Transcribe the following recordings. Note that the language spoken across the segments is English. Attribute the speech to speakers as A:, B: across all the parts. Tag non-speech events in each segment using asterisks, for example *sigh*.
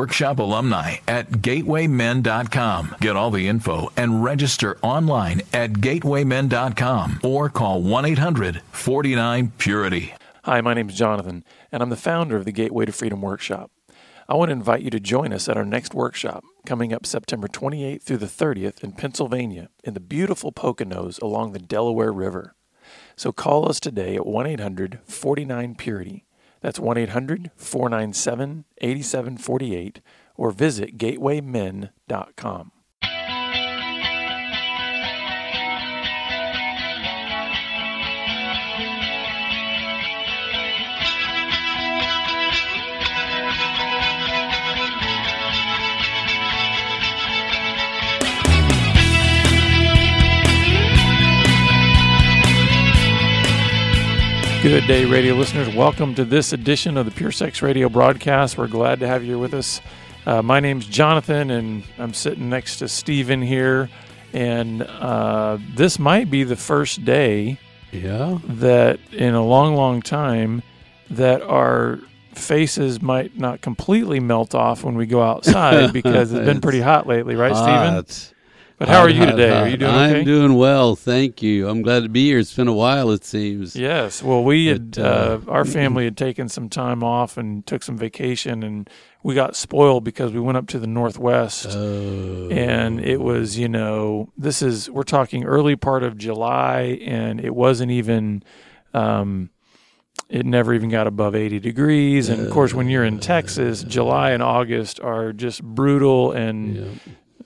A: workshop alumni at gatewaymen.com. Get all the info and register online at gatewaymen.com or call 1 800 49 Purity.
B: Hi, my name is Jonathan, and I'm the founder of the Gateway to Freedom Workshop. I want to invite you to join us at our next workshop coming up September 28th through the 30th in Pennsylvania in the beautiful Poconos along the Delaware River. So call us today at 1 800 49 Purity. That's 1 800 497 8748 or visit gatewaymen.com. Good day, radio listeners. Welcome to this edition of the Pure Sex Radio broadcast. We're glad to have you with us. Uh, my name's Jonathan, and I'm sitting next to Stephen here. And uh, this might be the first day
C: Yeah.
B: that, in a long, long time, that our faces might not completely melt off when we go *laughs* outside because it's been pretty hot lately, right, Stephen?
C: Hot.
B: But how are you today? Are you doing
C: I'm
B: okay?
C: doing well, thank you. I'm glad to be here. It's been a while, it seems.
B: Yes. Well, we had
C: But,
B: uh,
C: uh,
B: our family had taken some time off and took some vacation, and we got spoiled because we went up to the northwest,
C: Oh.
B: and it was you know this is we're talking early part of July, and it wasn't even. Um, it never even got above 80 degrees. And of course, when you're in Texas, July and August are just brutal and
C: Yeah.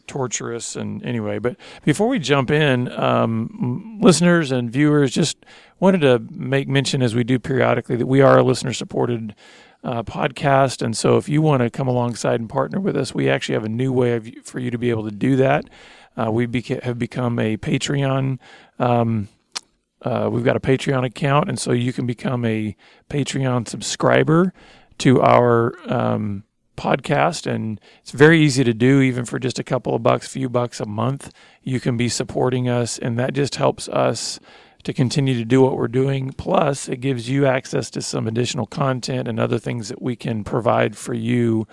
B: Torturous and anyway but before we jump in um, listeners and viewers just wanted to make mention as we do periodically that we are a listener supported uh, podcast. And so if you want to come alongside and partner with us we actually have a new way of, for you to be able to do that. Uh, we beca- have become a patreon um, uh, we've got a patreon account. And so you can become a patreon subscriber to our um, podcast and it's very easy to do even for just a couple of bucks few bucks a month. You can be supporting us and that just helps us to continue to do what we're doing. Plus it gives you access to some additional content and other things that we can provide for you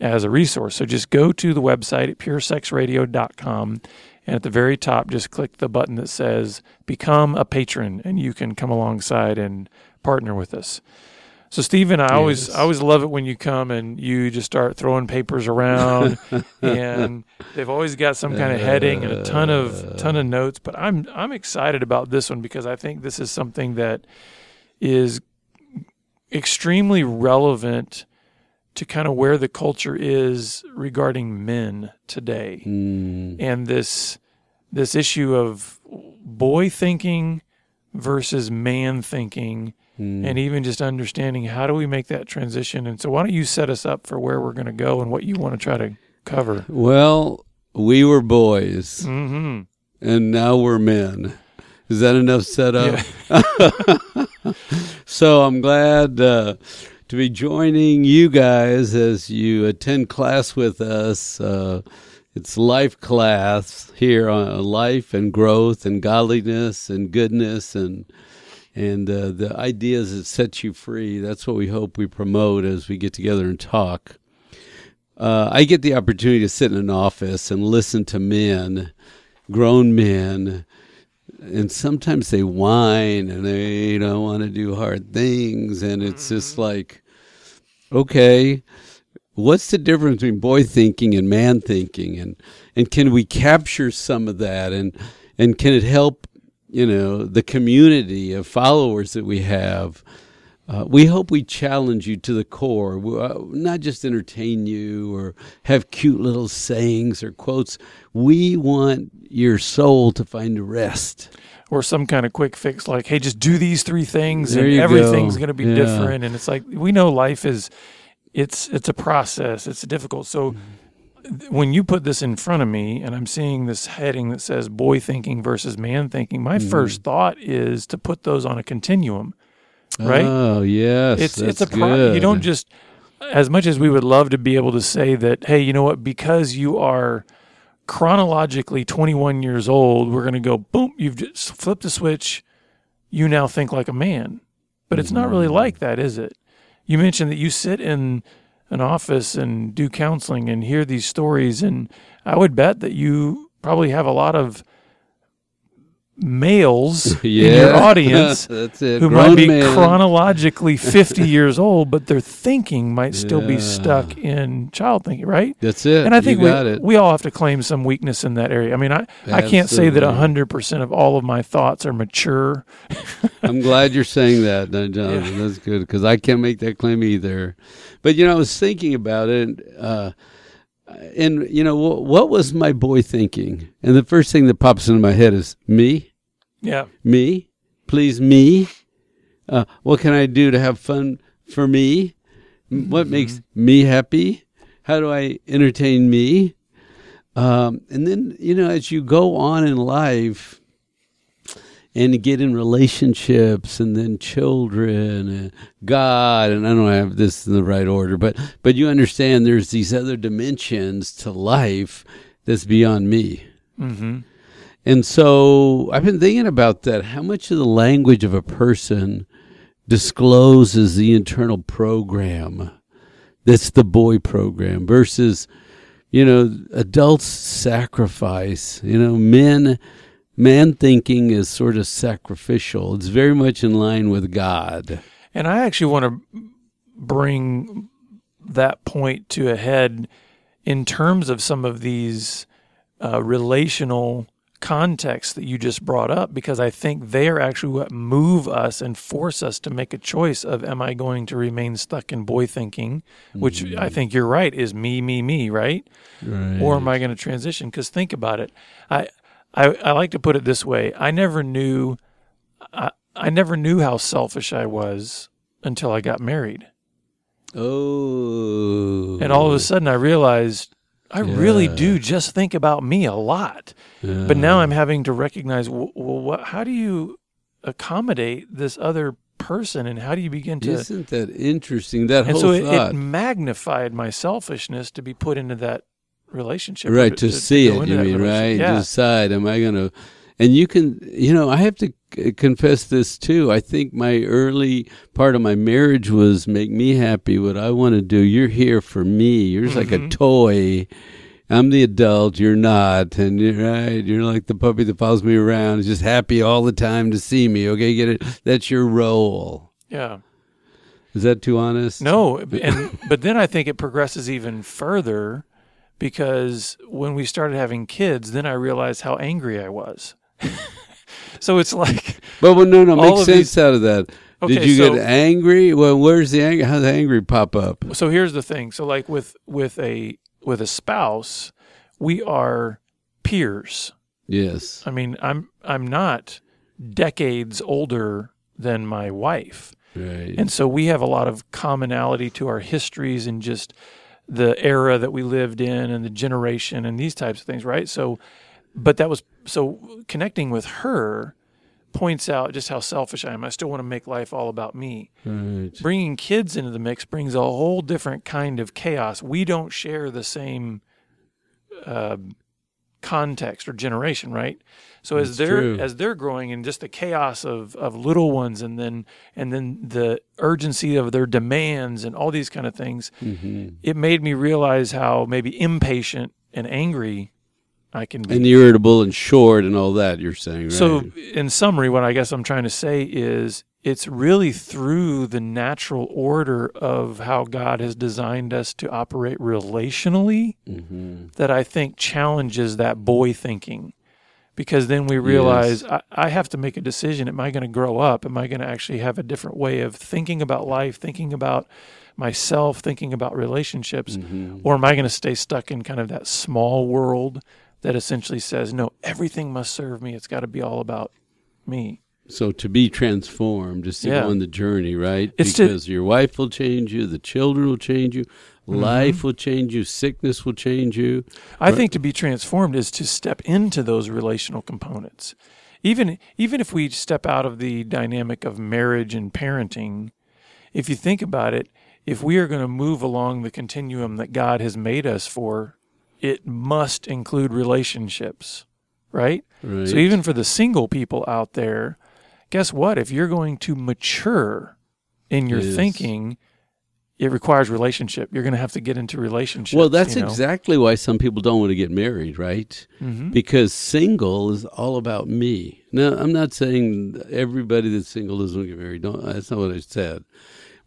B: as a resource. So just go to the website at puresexradio.com and at the very top just click the button that says become a patron and you can come alongside and partner with us so Stephen, I always I always love it when you come and you just start throwing papers around *laughs* and they've always got some kind of heading and a ton of ton of notes. But I'm I'm excited about this one because I think this is something that is extremely relevant to kind of where the culture is regarding men today
C: Mm,
B: and this this issue of boy thinking versus man thinking
C: mm.
B: and even just understanding how do we make that transition. And so, why don't you set us up for where we're going to go and what you want to try to cover?
C: Well, we were boys,
B: Mm-hmm.
C: and now we're men. Is that enough setup?
B: Yeah. *laughs*
C: so I'm glad uh, to be joining you guys as you attend class with us. Uh, it's life class here on life and growth and godliness and goodness and and uh, the ideas that set you free. That's what we hope we promote as we get together and talk. Uh, I get the opportunity to sit in an office and listen to men, grown men, and sometimes they whine and they don't want to do hard things and it's just like okay what's the difference between boy thinking and man thinking and and can we capture some of that and and can it help you know the community of followers that we have uh, we hope we challenge you to the core, We- uh, not just entertain you or have cute little sayings or quotes. We want your soul to find rest.
B: Or some kind of quick fix, like, hey, just do these three things
C: There
B: and everything's going to be
C: Yeah.
B: different. And it's like, we know life is it's it's a process. It's difficult. So th- when you put this in front of me, and I'm seeing this heading that says boy thinking versus man thinking, my first thought is to put those on a continuum. Right?
C: Oh yes,
B: it's it's a pro- you don't just as much as we would love to be able to say that hey you know what because you are chronologically 21 years old we're going to go boom you've just flipped a switch you now think like a man but it's not
C: Mm-hmm.
B: really like that is it you mentioned that you sit in an office and do counseling and hear these stories. And i would bet that you probably have a lot of males *laughs* in your *laughs* audience who
C: Grown
B: might be
C: man.
B: chronologically *laughs* 50 years old, but their thinking might still be stuck in child thinking, right?
C: That's it.
B: And I think we,
C: it.
B: we all have to claim some weakness in that area. I mean, I, I can't say that 100% of all of my thoughts are mature.
C: I'm glad you're saying that, uh, Jonathan. That's good because I can't make that claim either. But you know, I was thinking about it, uh, and you know, what was my boy thinking? And the first thing that pops into my head is me,
B: Yeah.
C: me, please me. Uh, what can I do to have fun for me? M- What makes me happy? How do I entertain me? Um, and then you know, as you go on in life and get in relationships and then children and God and I don't have this in the right order, but but you understand there's these other dimensions to life that's beyond me.
B: hmm
C: And so I've been thinking about that. How much of the language of a person discloses the internal program that's the boy program versus, you know, adults sacrifice. You know, men, man thinking is sort of sacrificial. It's very much in line with God.
B: And I actually want to bring that point to a head in terms of some of these uh, relational contexts that you just brought up, because I think they are actually what move us and force us to make a choice of am I going to remain stuck in boy thinking, which I think you're right is me, me, me, right?
C: Right.
B: or am I going to transition? Because think about it. I, I I like to put it this way. I never knew, I, I never knew how selfish I was until I got married,
C: oh.
B: and all of a oh. sudden I realized I really do just think about me a lot. But now I'm having to recognize, well, what? How do you accommodate this other person, and how do you begin to?
C: Isn't that interesting? That
B: and
C: whole
B: so it, it magnified my selfishness to be put into that relationship,
C: right to, see
B: go
C: it you mean right?
B: Yeah.
C: decide am i going to and you can you know i have to c- confess this too. I think my early part of my marriage was make me happy what i want to do. You're here for me. You're just like a
B: Mhm.
C: toy. I'm the adult you're not and you're right you're like the puppy that follows me around is just happy all the time to see me okay get it? That's your role.
B: Yeah.
C: is that too honest?
B: No, and but then I think it progresses even further because when we started having kids, then I realized how angry I was. *laughs* so it's like
C: but well, no no make sense
B: these-
C: out of that did you
B: so-
C: get angry well where's the anger how does angry pop up
B: so here's the thing. So like with with a with a spouse, we are peers.
C: Yes.
B: I mean, I'm I'm not decades older than my wife.
C: Right.
B: And so we have a lot of commonality to our histories and just the era that we lived in and the generation and these types of things, right? So, but that was so connecting with her points out just how selfish I am. I still want to make life all about me.
C: right.
B: Bringing kids into the mix brings a whole different kind of chaos. We don't share the same uh, context or generation, right? So as they're
C: true.
B: as they're growing and just the chaos of of little ones, and then and then the urgency of their demands and all these kind of things,
C: hmm
B: it made me realize how maybe impatient and angry I can be.
C: And irritable and short and all that. You're saying, right?
B: So, in summary, what I guess I'm trying to say is it's really through the natural order of how God has designed us to operate relationally
C: hmm
B: that I think challenges that boy thinking. Because then we realize I, I have to make a decision. Am I going to grow up? Am I going to actually have a different way of thinking about life, thinking about myself, thinking about relationships?
C: hmm
B: Or am I going to stay stuck in kind of that small world that essentially says, no, everything must serve me. It's got to be all about me.
C: So to be transformed, just to
B: Yeah.
C: go on the journey, right?
B: It's to-
C: because your wife will change you, the children will change you,
B: Mm-hmm.
C: life will change you, sickness will change you.
B: I think to be transformed is to step into those relational components. Even even if we step out of the dynamic of marriage and parenting, if you think about it, if we are going to move along the continuum that God has made us for, it must include relationships, right?
C: Right.
B: So even for the single people out there, guess what? If you're going to mature in your
C: Yes.
B: thinking, it requires relationship. You're going to have to get into relationships.
C: well, that's
B: you know?
C: exactly why some people don't want to get married, right?
B: Mhm.
C: Because single is all about me. Now, I'm not saying everybody that's single doesn't want to get married. Don't, that's not what I said.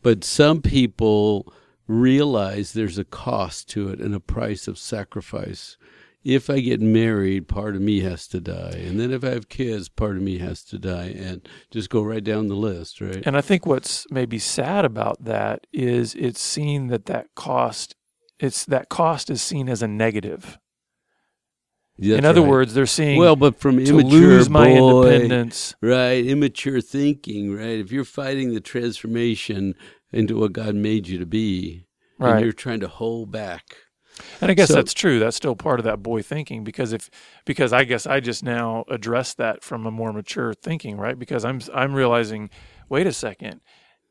C: But some people realize there's a cost to it and a price of sacrifice. If I get married, part of me has to die. And then if I have kids, part of me has to die. And just go right down the list, right?
B: And I think what's maybe sad about that is it's seen that that cost it's that cost is seen as a negative.
C: That's
B: In other
C: right.
B: words, they're seeing
C: well, but from
B: to
C: immature
B: lose my
C: boy,
B: independence.
C: right? Immature thinking, right? If you're fighting the transformation into what God made you to be, and you're trying to hold back,
B: And I guess
C: So-
B: that's true. That's still part of that boy thinking because if because I guess I just now address that from a more mature thinking, right? Because I'm I'm realizing, wait a second,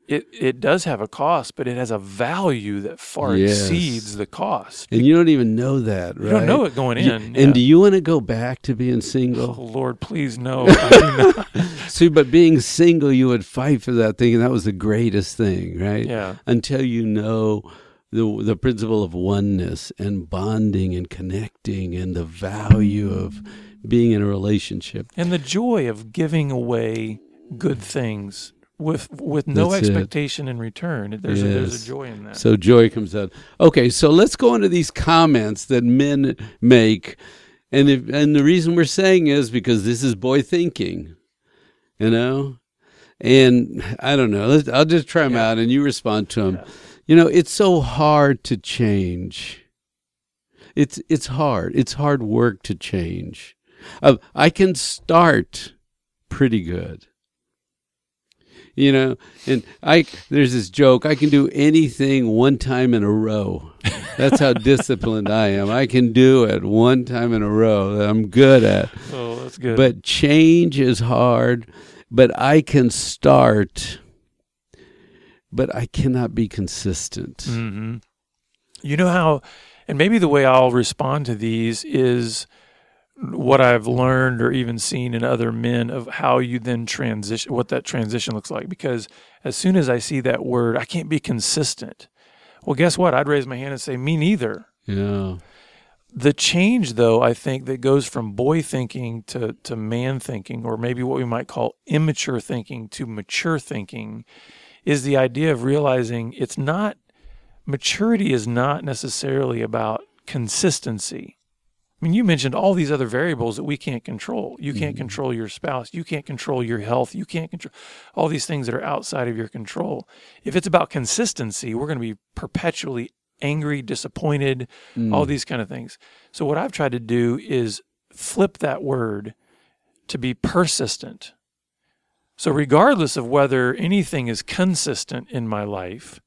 B: it it does have a cost, but it has a value that far
C: Yes.
B: exceeds the cost.
C: and you don't even know that, right?
B: You don't know it going
C: You-
B: in.
C: And
B: yeah.
C: do you want to go back to being
B: Oh
C: single?
B: Lord, please no. *laughs* I do not.
C: See, but being single, you would fight for that thing, and that was the greatest thing, right?
B: Yeah.
C: Until you know the the principle of oneness and bonding and connecting and the value of being in a relationship.
B: and the joy of giving away good things with with no
C: That's it.
B: expectation in return. There's a, there's a joy in that.
C: So joy comes out. Okay, so let's go into these comments that men make, and if, and the reason we're saying is because this is boy thinking, you know, and I don't know. Let's, I'll just try them
B: Yeah.
C: out, and you respond to them. You know, it's so hard to change. It's it's hard. It's hard work to change. Uh, I can start pretty good you know? And i there's this joke i can do anything one time in a row. That's how *laughs* disciplined i am. I can do it one time in a row that i'm good at.
B: Oh, that's good.
C: but change is hard but i can start but i cannot be consistent.
B: Hmm You know how, and maybe the way I'll respond to these is what I've learned or even seen in other men of how you then transition, what that transition looks like. Because as soon as I see that word, I can't be consistent. Well, guess what? I'd raise my hand and say, me neither.
C: yeah
B: The change, though, I think that goes from boy thinking to, to man thinking, or maybe what we might call immature thinking to mature thinking, is the idea of realizing it's not, maturity is not necessarily about consistency. I mean, you mentioned all these other variables that we can't control. You can't mm-hmm. control your spouse. You can't control your health. You can't control all these things that are outside of your control. If it's about consistency, we're going to be perpetually angry, disappointed, all mm. these kind of things. So, what I've tried to do is flip that word to be persistent. So, regardless of whether anything is consistent in my life,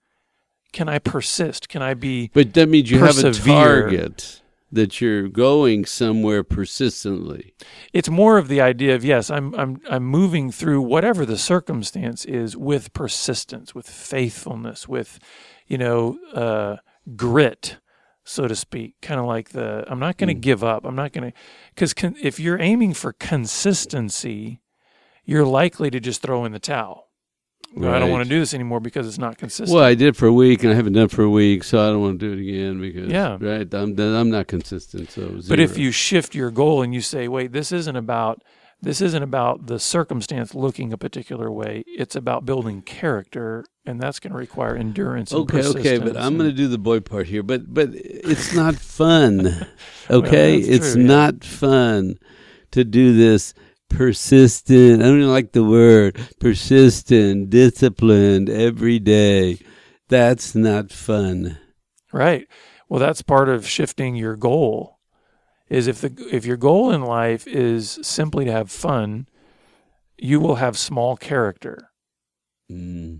B: can I persist? Can I be
C: but that means you have a target that you're going somewhere persistently
B: it's more of the idea of yes, I'm I'm I'm moving through whatever the circumstance is with persistence, with faithfulness, with you know uh, grit, so to speak. Kind of like the I'm not going to give up. I'm not going to because con- if you're aiming for consistency, you're likely to just throw in the towel. Well, I don't want to do this anymore because it's not consistent.
C: Well, I did for a week, and I haven't done it for a week, so I don't want to do it again because
B: Yeah.
C: right, I'm I'm not consistent. So,
B: But if you shift your goal and you say, "Wait, this isn't about this isn't about the circumstance looking a particular way. It's about building character, and that's going to require endurance." And
C: okay, okay, but I'm going to do the boy part here. But but it's not fun. *laughs* Okay,
B: that's
C: it's
B: true, yeah.
C: not fun to do this persistent. I don't even like the word persistent, disciplined every day. That's not fun.
B: right. Well, that's part of shifting your goal. Is if the if your goal in life is simply to have fun, you will have small character.
C: Mm.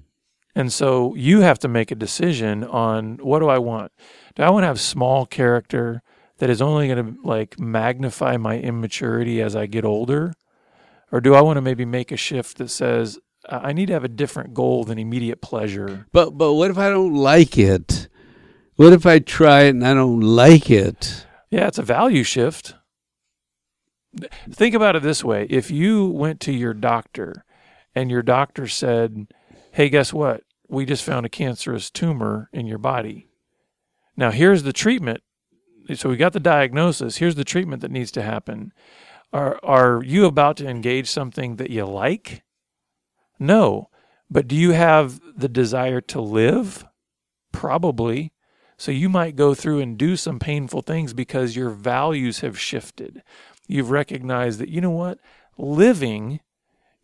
B: And so you have to make a decision on what do I want? Do I want to have small character that is only going to like magnify my immaturity as I get older? Or do I want to maybe make a shift that says I need to have a different goal than immediate pleasure?
C: But but what if I don't like it? What if I try it and I don't like it?
B: Yeah, it's a value shift. Think about it this way if you went to your doctor and your doctor said, Hey, guess what? We just found a cancerous tumor in your body. Now, here's the treatment. So we got the diagnosis. Here's the treatment that needs to happen. Are, are you about to engage something that you like? No. But do you have the desire to live? Probably. So you might go through and do some painful things because your values have shifted. You've recognized that, you know what? Living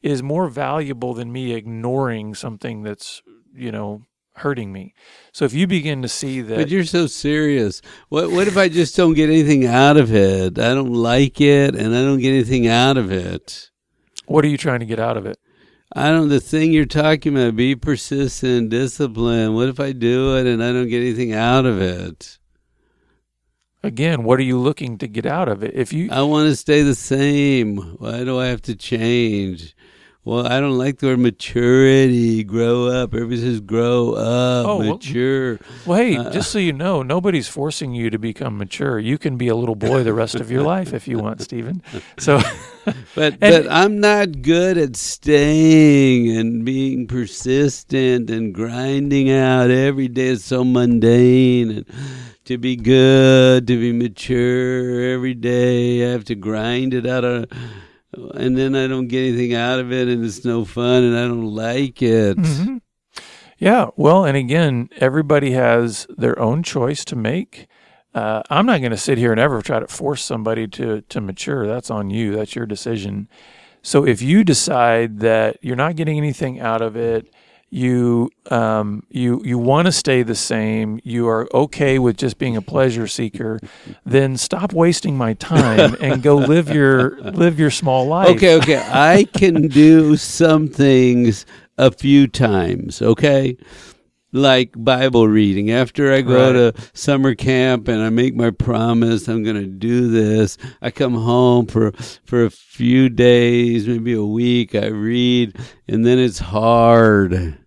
B: is more valuable than me ignoring something that's, you know, hurting me. So if you begin to see that
C: But you're so serious. What what if I just don't get anything out of it? I don't like it and I don't get anything out of it.
B: what are you trying to get out of it?
C: I don't the thing you're talking about, be persistent, discipline. What if I do it and I don't get anything out of it?
B: Again, what are you looking to get out of it? If you
C: I want to stay the same. Why do I have to change? Well, I don't like the word maturity, grow up. Everybody says grow up,
B: Oh, well-
C: mature.
B: Well, hey,
C: Uh,
B: just so you know, nobody's forcing you to become mature. You can be a little boy the rest of your life if you want, Stephen. So, *laughs*
C: But
B: And-
C: but I'm not good at staying and being persistent and grinding out every day. It's so mundane and to be good, to be mature every day, I have to grind it out of and then I don't get anything out of it and it's no fun and I don't like it.
B: Mhm. yeah, well, and again, everybody has their own choice to make. Uh, I'm not going to sit here and ever try to force somebody to to mature. That's on you. That's your decision. So if you decide that you're not getting anything out of it, you um, you you want to stay the same, you are okay with just being a pleasure seeker, then stop wasting my time *laughs* and go live your live your small life.
C: Okay, okay. I can do some things a few times, okay? Like Bible reading. After I go
B: Right.
C: to summer camp and I make my promise I'm going to do this, I come home for for a few days, maybe a week, I read, and then it's hard.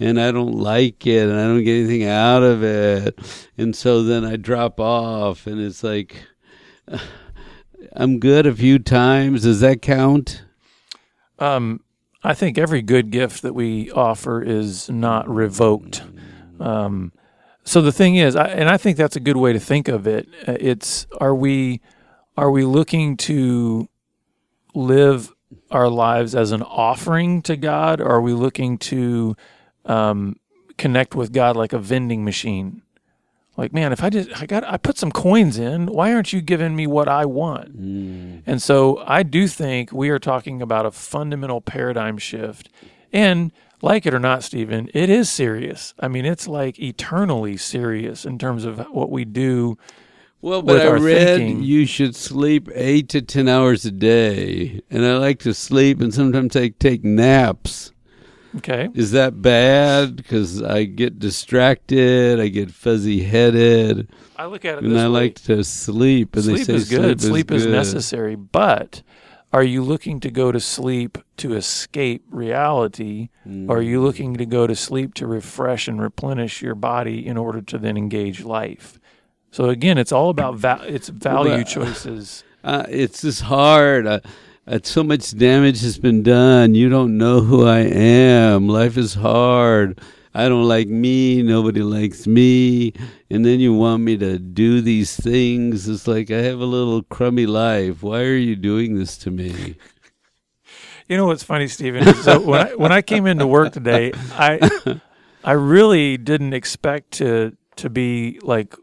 C: And I don't like it and I don't get anything out of it. And so then I drop off and it's like *sighs* I'm good a few times. Does that count?
B: Um, I think every good gift that we offer is not revoked. Um, so the thing is, I, and I think that's a good way to think of it. It's are we are we looking to live our lives as an offering to God, or are we looking to um, connect with God like a vending machine? Like, man, if I just I got I put some coins in, why aren't you giving me what I want? And so I do think we are talking about a fundamental paradigm shift. And like it or not, Stephen, it is serious. I mean, it's like eternally serious in terms of what we do.
C: Well, but I read
B: thinking.
C: you should sleep eight to ten hours a day, and I like to sleep, and sometimes I take naps.
B: Okay.
C: Is that bad? Because I get distracted, I get fuzzy headed,
B: I look at it
C: and I
B: way.
C: like to sleep. And they
B: sleep is good. Sleep, is,
C: good.
B: necessary. But are you looking to go to sleep to escape reality? Or are you looking to go to sleep to refresh and replenish your body in order to then engage life? So again, it's all about va- it's value
C: Well,
B: choices. *sighs*
C: Uh, it's just hard. Uh, Uh, so much damage has been done. You don't know who I am. Life is hard. I don't like me. Nobody likes me. And then you want me to do these things. It's like I have a little crummy life. Why are you doing this to me? *laughs*
B: You know what's funny, Stephen? So when I, when I came into work today, I I really didn't expect to to be like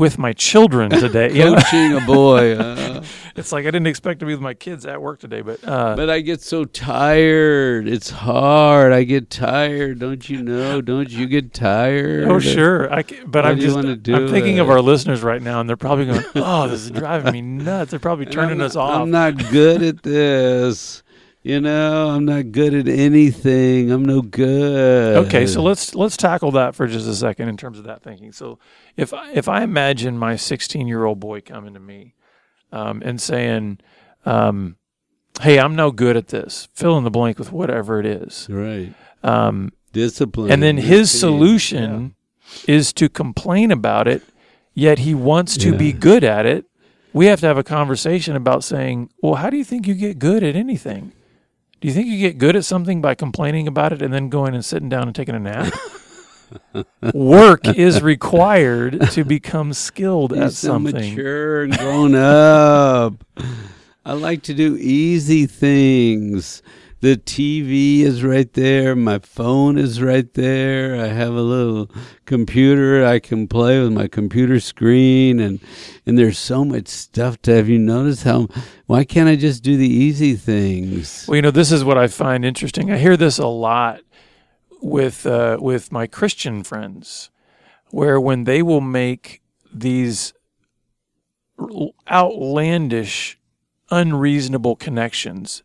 B: with my children today.
C: Coaching a boy. *laughs* Uh,
B: it's like I didn't expect to be with my kids at work today, but uh,
C: but I get so tired. It's hard. I get tired. Don't you know? Don't you get tired?
B: Oh, sure. I ca- but
C: Why
B: I'm just I'm thinking of our listeners right now, and they're probably going, "Oh, this is driving me nuts." They're probably turning
C: I'm
B: us off.
C: I'm not good at this. You know, I'm not good at anything. I'm no good.
B: Okay, so let's let's tackle that for just a second in terms of that thinking. So, if I- if I imagine my 16 year old boy coming to me um, and saying, um, "Hey, I'm no good at this," fill in the blank with whatever it is,
C: right.
B: um,
C: Discipline.
B: and then his
C: routine.
B: solution is to complain about it, yet he wants to be good at it. We have to have a conversation about saying, "Well, how do you think you get good at anything?" Do you think you get good at something by complaining about it and then going and sitting down and taking a nap? *laughs* Work is required to become skilled
C: He's
B: at
C: so
B: something.
C: mature and grown up. I like to do easy things. The TV is right there. My phone is right there. I have a little computer I can play with my computer screen, and and there's so much stuff to have. You notice how? Why can't I just do the easy things?
B: Well, you know, this is what I find interesting. I hear this a lot with uh, with my Christian friends, where when they will make these outlandish, unreasonable connections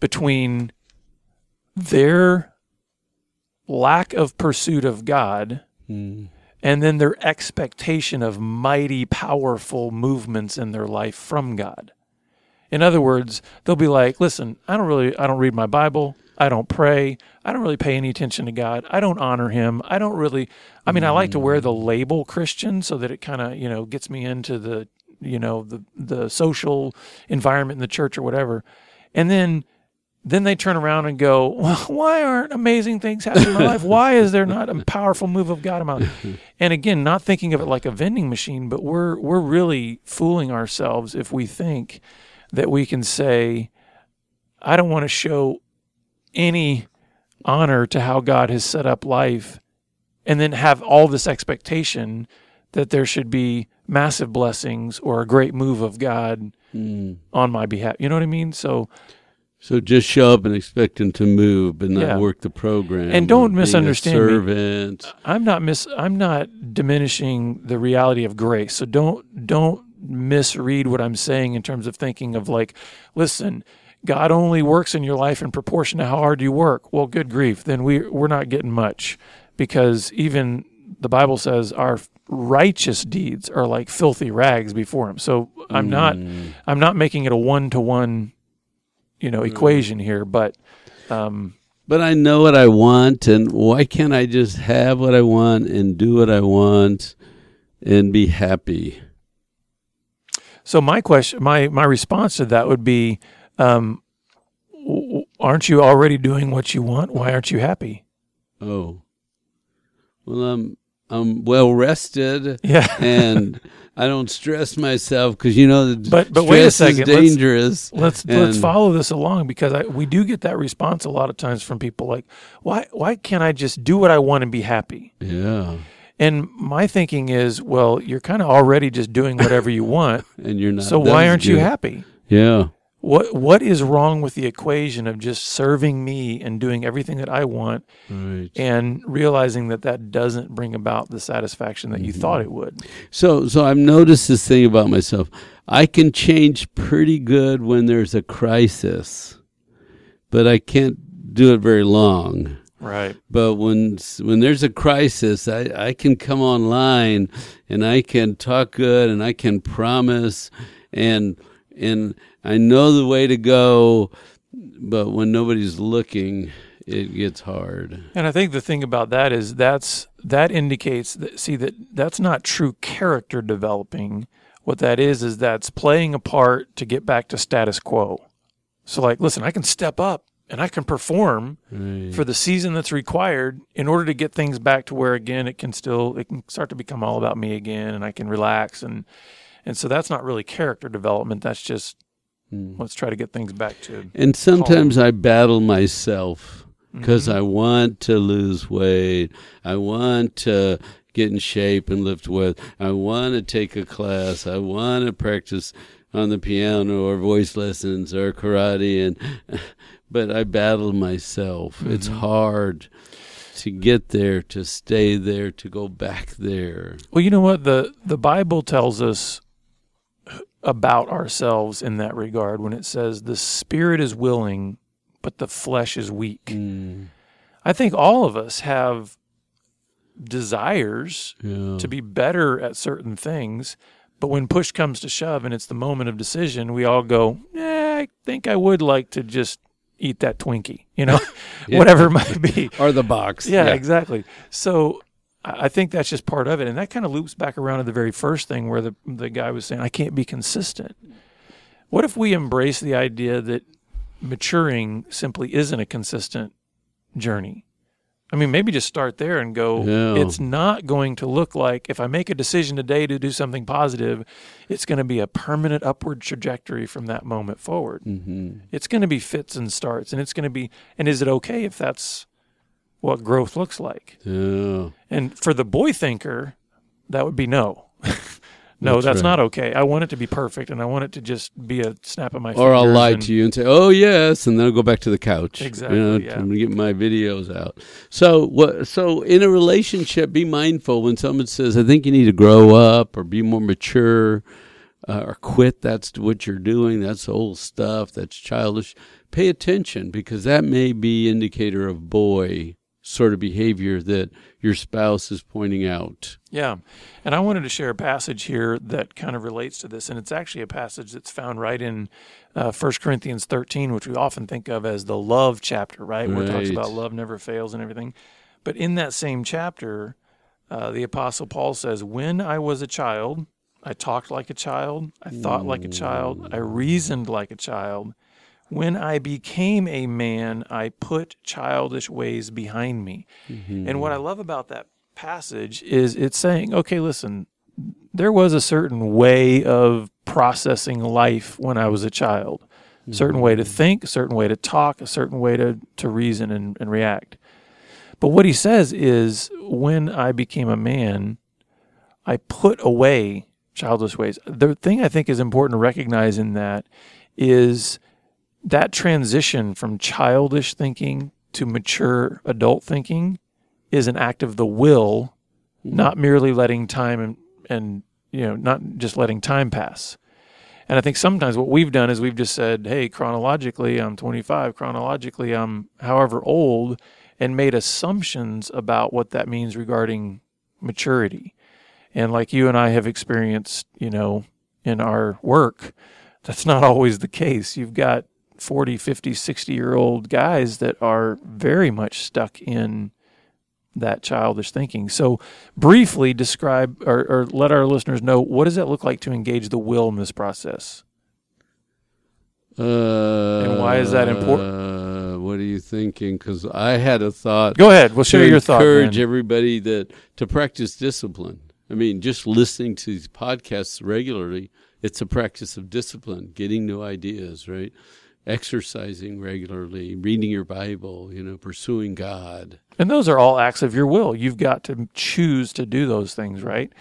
B: between their lack of pursuit of God
C: Hmm.
B: and then their expectation of mighty, powerful movements in their life from God. In other words, they'll be like, "Listen, I don't really, I don't read my Bible. I don't pray. I don't really pay any attention to God. I don't honor Him. I don't really. I mean, I like to wear the label Christian so that it kind of, you know, gets me into the, you know, the the social environment in the church or whatever. And then then they turn around and go, well, why aren't amazing things happening in my life? Why is there not a powerful move of God in my life? *laughs* And again, not thinking of it like a vending machine, but we're we're really fooling ourselves if we think that we can say, I don't want to show any honor to how God has set up life, and then have all this expectation that there should be massive blessings or a great move of God
C: Hmm.
B: on my behalf. You know what I mean? So
C: So just show up and expect him to move, but not
B: Yeah.
C: work the program.
B: And don't misunderstand me. I'm not mis I'm not diminishing the reality of grace. So don't don't misread what I'm saying in terms of thinking of like, listen, God only works in your life in proportion to how hard you work. Well, good grief, then we we're not getting much because even the Bible says our righteous deeds are like filthy rags before him. So I'm not
C: Mm.
B: I'm not making it a one to one, you know, equation here, but um
C: But I know what I want, and why can't I just have what I want and do what I want and be happy?
B: So my question, my my response to that would be, um, aren't you already doing what you want? Why aren't you happy?
C: Oh, well, I'm I'm well rested,
B: Yeah.
C: and *laughs* I don't stress myself because you know that
B: But- but wait a second, let's-
C: dangerous.
B: let's let's follow this along because I, we do get that response a lot of times from people like, why why can't I just do what I want and be happy?
C: yeah,
B: And my thinking is, well, you're kind of already just doing whatever you want. *laughs*
C: and you're not.
B: so why aren't you happy?
C: Yeah,
B: What what is wrong with the equation of just serving me and doing everything that I want
C: right.
B: and realizing that that doesn't bring about the satisfaction that you
C: Mm-hmm.
B: thought it would.
C: So, so I've noticed this thing about myself. I can change pretty good when there's a crisis, but I can't do it very long.
B: Right.
C: But when when there's a crisis, I, I can come online and I can talk good and I can promise and and I know the way to go. But when nobody's looking, it gets hard.
B: And I think the thing about that is that's that indicates that see that that's not true character developing. What that is is that's playing a part to get back to status quo. So like, listen, I can step up and I can perform
C: Right.
B: for the season that's required in order to get things back to where again it can still it can start to become all about me again and I can relax and and so that's not really character development. That's just
C: Mm.
B: let's try to get things back to
C: And sometimes I battle myself because
B: Mhm.
C: I want to lose weight. I want to get in shape and lift weights. I want to take a class. I want to practice on the piano or voice lessons or karate and *laughs* but I battle myself. It's
B: Mhm.
C: hard to get there, to stay there, to go back there.
B: Well, you know what the the Bible tells us about ourselves in that regard when it says the spirit is willing, but the flesh is weak.
C: Mm,
B: I think all of us have desires
C: yeah.
B: to be better at certain things, but when push comes to shove and it's the moment of decision, we all go, "Yeah, I think I would like to just eat that Twinkie," you know, *laughs*
C: Yeah. *laughs*
B: whatever it might be.
C: or the box.
B: Yeah, exactly. So I think that's just part of it, and that kind of loops back around to the very first thing where the the guy was saying, "I can't be consistent." What if we embrace the idea that maturing simply isn't a consistent journey? I mean, maybe just start there and go.
C: Yeah.
B: It's not going to look like if I make a decision today to do something positive, it's going to be a permanent upward trajectory from that moment forward.
C: hmm
B: It's going to be fits and starts, and it's going to be. And is it okay if that's what growth looks like?
C: Yeah.
B: And for the boy thinker, that would be no. *laughs* no,
C: That's
B: that's,
C: right.
B: not okay. I want it to be perfect, and I want it to just be a snap of my
C: Or I'll lie
B: and-
C: to you and say, "Oh yes," and then I'll go back to the couch.
B: Exactly,
C: You know,
B: yeah.
C: I'm gonna get my videos out. So what? So in a relationship, be mindful when someone says, "I think you need to grow up or be more mature." Uh, or quit. That's what you're doing. That's old stuff. That's childish. Pay attention because that may be indicator of boy sort of behavior that your spouse is pointing out.
B: Yeah. And I wanted to share a passage here that kind of relates to this. And it's actually a passage that's found right in uh, 1 Corinthians 13, which we often think of as the love chapter, right? Where it talks about love never fails and everything. But in that same chapter, uh, the Apostle Paul says, When I was a child, I talked like a child, I thought like a child, I reasoned like a child. When I became a man, I put childish ways behind me. And what I mm-hmm. love about that passage is it's saying, okay, listen, there was a certain way of processing life when I was a child, a certain way to mm-hmm. think, a certain way to talk, a certain way to, to reason and, and react. But what he says is, when I became a man, I put away childish ways. The thing I think is important to recognize in that is that transition from childish thinking to mature adult thinking is an act of the will, not merely letting time and, and you know, not just letting time pass. And I think sometimes what we've done is we've just said, hey, chronologically, I'm 25, chronologically, I'm however old, and made assumptions about what that means regarding maturity. And like you and I have experienced, you know, in our work, that's not *laughs* always the case. You've got 40, 50, 60 year old guys that are very much stuck in that childish thinking. So, briefly describe or, or let our listeners know what does that look like to engage the will in this process?
C: Uh, and
B: why is that important?
C: Uh, what are you thinking? Because I had a thought.
B: Go ahead. We'll share your thought.
C: encourage
B: man.
C: everybody that to practice discipline. I mean, just listening to these podcasts regularly, it's a practice of discipline, getting new ideas, right? Exercising regularly, reading your Bible, you know, pursuing God.
B: And those are all acts of your will. You've got to choose to do those things, right?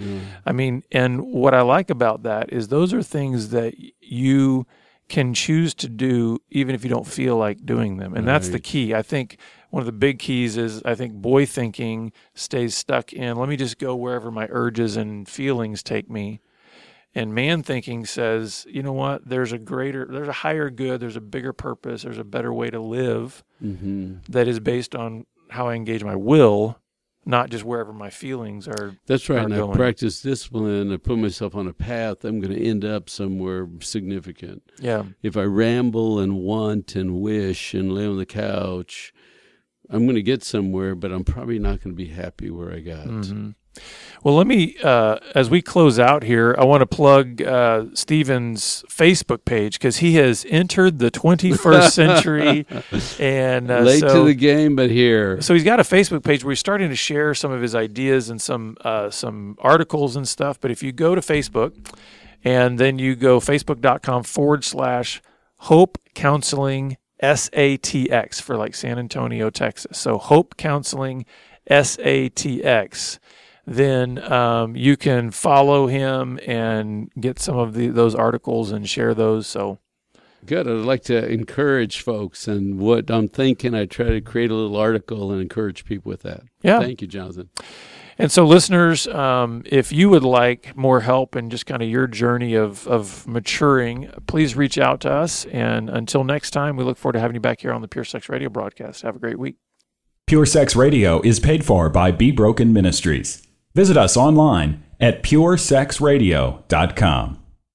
B: I mean, and what I like about that is those are things that you can choose to do even if you don't feel like doing them. And that's the key. I think one of the big keys is I think boy thinking stays stuck in let me just go wherever my urges and feelings take me. And man thinking says, you know what, there's a greater there's a higher good, there's a bigger purpose, there's a better way to live
C: hmm
B: that is based on how I engage my will, not just wherever my feelings are.
C: That's right.
B: Are
C: And I practice discipline. I put myself on a path. I'm going to end up somewhere significant.
B: Yeah.
C: if I ramble and want and wish and lay on the couch, I'm going to get somewhere, but I'm probably not going to be happy where I got.
B: Mhm. Well, let me, uh, as we close out here, I want to plug uh, Stephen's Facebook page because he has entered the 21st century. *laughs* And uh,
C: Late
B: so,
C: to the game, but here.
B: so he's got a Facebook page where he's starting to share some of his ideas and some uh, some articles and stuff. But if you go to Facebook and then you go facebook.com forward slash Hope Counseling SATX for like San Antonio, Texas. So Hope Counseling SATX. Then um, you can follow him and get some of the, those articles and share those. So
C: Good. I'd like to encourage folks, and what I'm thinking, I try to create a little article and encourage people with that.
B: yeah,
C: Thank you, Jonathan.
B: And so, listeners, um, if you would like more help in just kind of your journey of, of maturing, please reach out to us. And until next time, we look forward to having you back here on the Pure Sex Radio broadcast. Have a great week.
D: Pure Sex Radio is paid for by Be Broken Ministries. Visit us online at puresexradio.com.